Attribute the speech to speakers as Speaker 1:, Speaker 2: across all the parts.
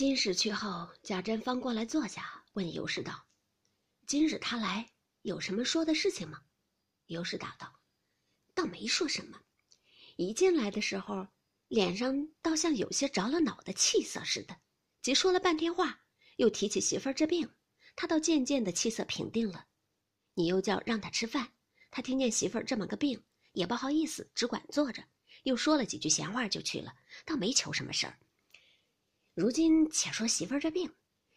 Speaker 1: 金氏去后，贾珍方过来坐下，问尤氏道：“今日他来，有什么说的事情吗？”尤氏答道：“倒没说什么。一进来的时候，脸上倒像有些着了恼的气色似的。即说了半天话，又提起媳妇儿这病，他倒渐渐的气色平定了。你又叫让他吃饭，他听见媳妇儿这么个病，也不好意思，只管坐着，又说了几句闲话就去了，倒没求什么事儿。”如今且说媳妇儿这病，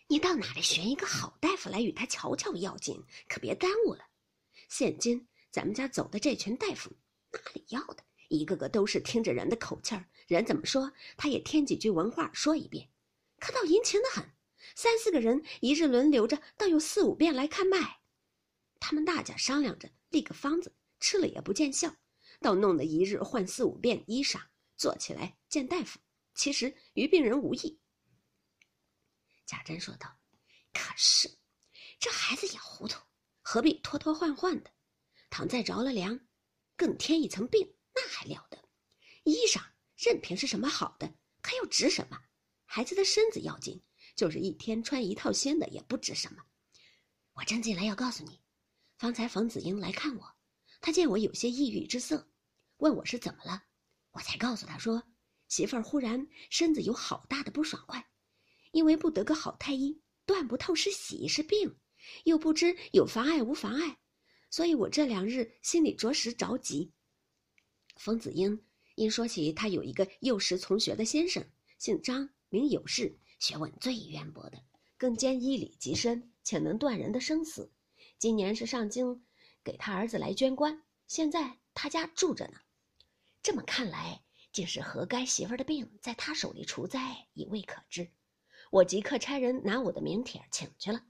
Speaker 1: 你到哪里寻一个好大夫来与她瞧瞧要紧，可别耽误了。现今咱们家走的这群大夫，哪里要的，一个个都是听着人的口气儿，人怎么说，他也添几句文话说一遍，可倒殷勤的很。三四个人一日轮流着，倒有四五遍来看脉。他们大家商量着立个方子，吃了也不见效，倒弄得一日换四五遍衣裳，坐起来见大夫，其实与病人无异。贾珍说道：“可是，这孩子也糊涂，何必拖拖换换的？倘再着了凉，更添一层病，那还了得？衣裳任凭是什么好的，可又值什么？孩子的身子要紧，就是一天穿一套新的，也不值什么。我真进来要告诉你，方才冯子英来看我，他见我有些抑郁之色，问我是怎么了，我才告诉他说，媳妇儿忽然身子有好大的不爽快。”因为不得个好太医，断不透是喜是病，又不知有妨碍无妨碍，所以我这两日心里着实着急。冯子英因说起他有一个幼时从学的先生，姓张，名有事，学问最渊博的，更兼医理极深，且能断人的生死。今年是上京给他儿子来捐官，现在他家住着呢。这么看来，竟是何该媳妇的病在他手里除灾，已未可知。我即刻差人拿我的名帖请去了。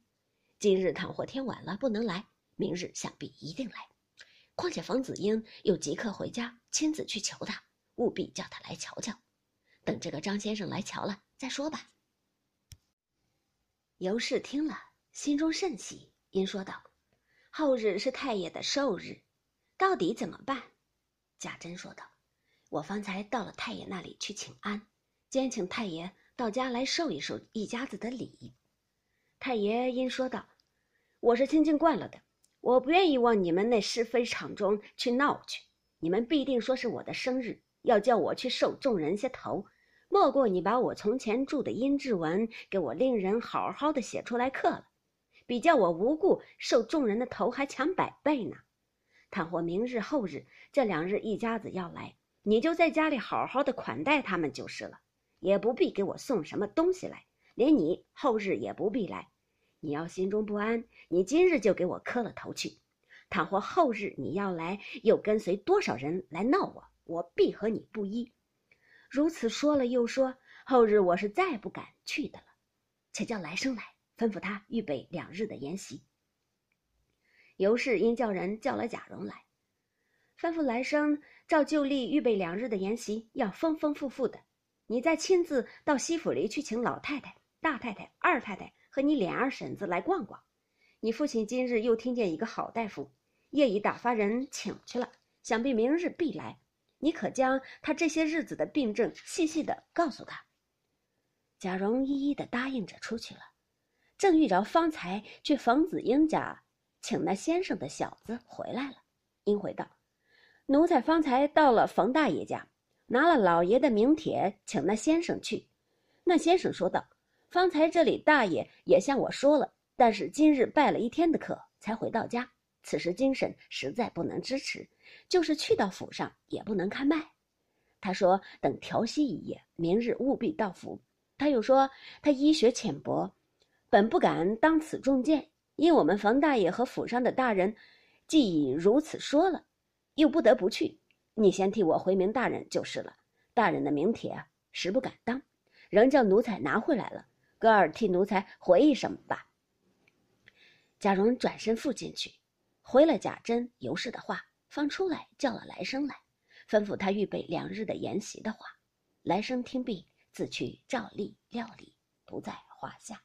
Speaker 1: 今日倘或天晚了不能来，明日想必一定来。况且冯子英又即刻回家亲自去求他，务必叫他来瞧瞧。等这个张先生来瞧了再说吧。尤氏听了，心中甚喜，因说道：“后日是太爷的寿日，到底怎么办？”贾珍说道：“我方才到了太爷那里去请安，兼请太爷。”到家来受一受一家子的礼，太爷因说道：“我是清净惯了的，我不愿意往你们那是非场中去闹去。你们必定说是我的生日，要叫我去受众人些头，莫过你把我从前住的阴质文给我令人好好的写出来刻了，比叫我无故受众人的头还强百倍呢。倘或明日后日这两日一家子要来，你就在家里好好的款待他们就是了。”也不必给我送什么东西来，连你后日也不必来。你要心中不安，你今日就给我磕了头去。倘或后日你要来，又跟随多少人来闹我，我必和你不依。如此说了又说，后日我是再不敢去的了。且叫来生来，吩咐他预备两日的筵席。尤氏因叫人叫了贾蓉来，吩咐来生照旧例预备两日的筵席，要丰丰富富的。你再亲自到西府里去请老太太、大太太、二太太和你脸二婶子来逛逛。你父亲今日又听见一个好大夫，夜已打发人请去了，想必明日必来。你可将他这些日子的病症细细的告诉他。贾蓉一一的答应着出去了。正遇着方才去冯子英家请那先生的小子回来了，应回道：“奴才方才到了冯大爷家。”拿了老爷的名帖，请那先生去。那先生说道：“方才这里大爷也向我说了，但是今日拜了一天的课，才回到家。此时精神实在不能支持，就是去到府上也不能开脉。他说等调息一夜，明日务必到府。他又说他医学浅薄，本不敢当此重见，因我们冯大爷和府上的大人既已如此说了，又不得不去。”你先替我回明大人就是了。大人的名帖，实不敢当，仍叫奴才拿回来了。哥儿替奴才回一声吧。贾蓉转身附进去，回了贾珍、尤氏的话，方出来叫了来生来，吩咐他预备两日的筵席的话。来生听毕，自去照例料理，不在话下。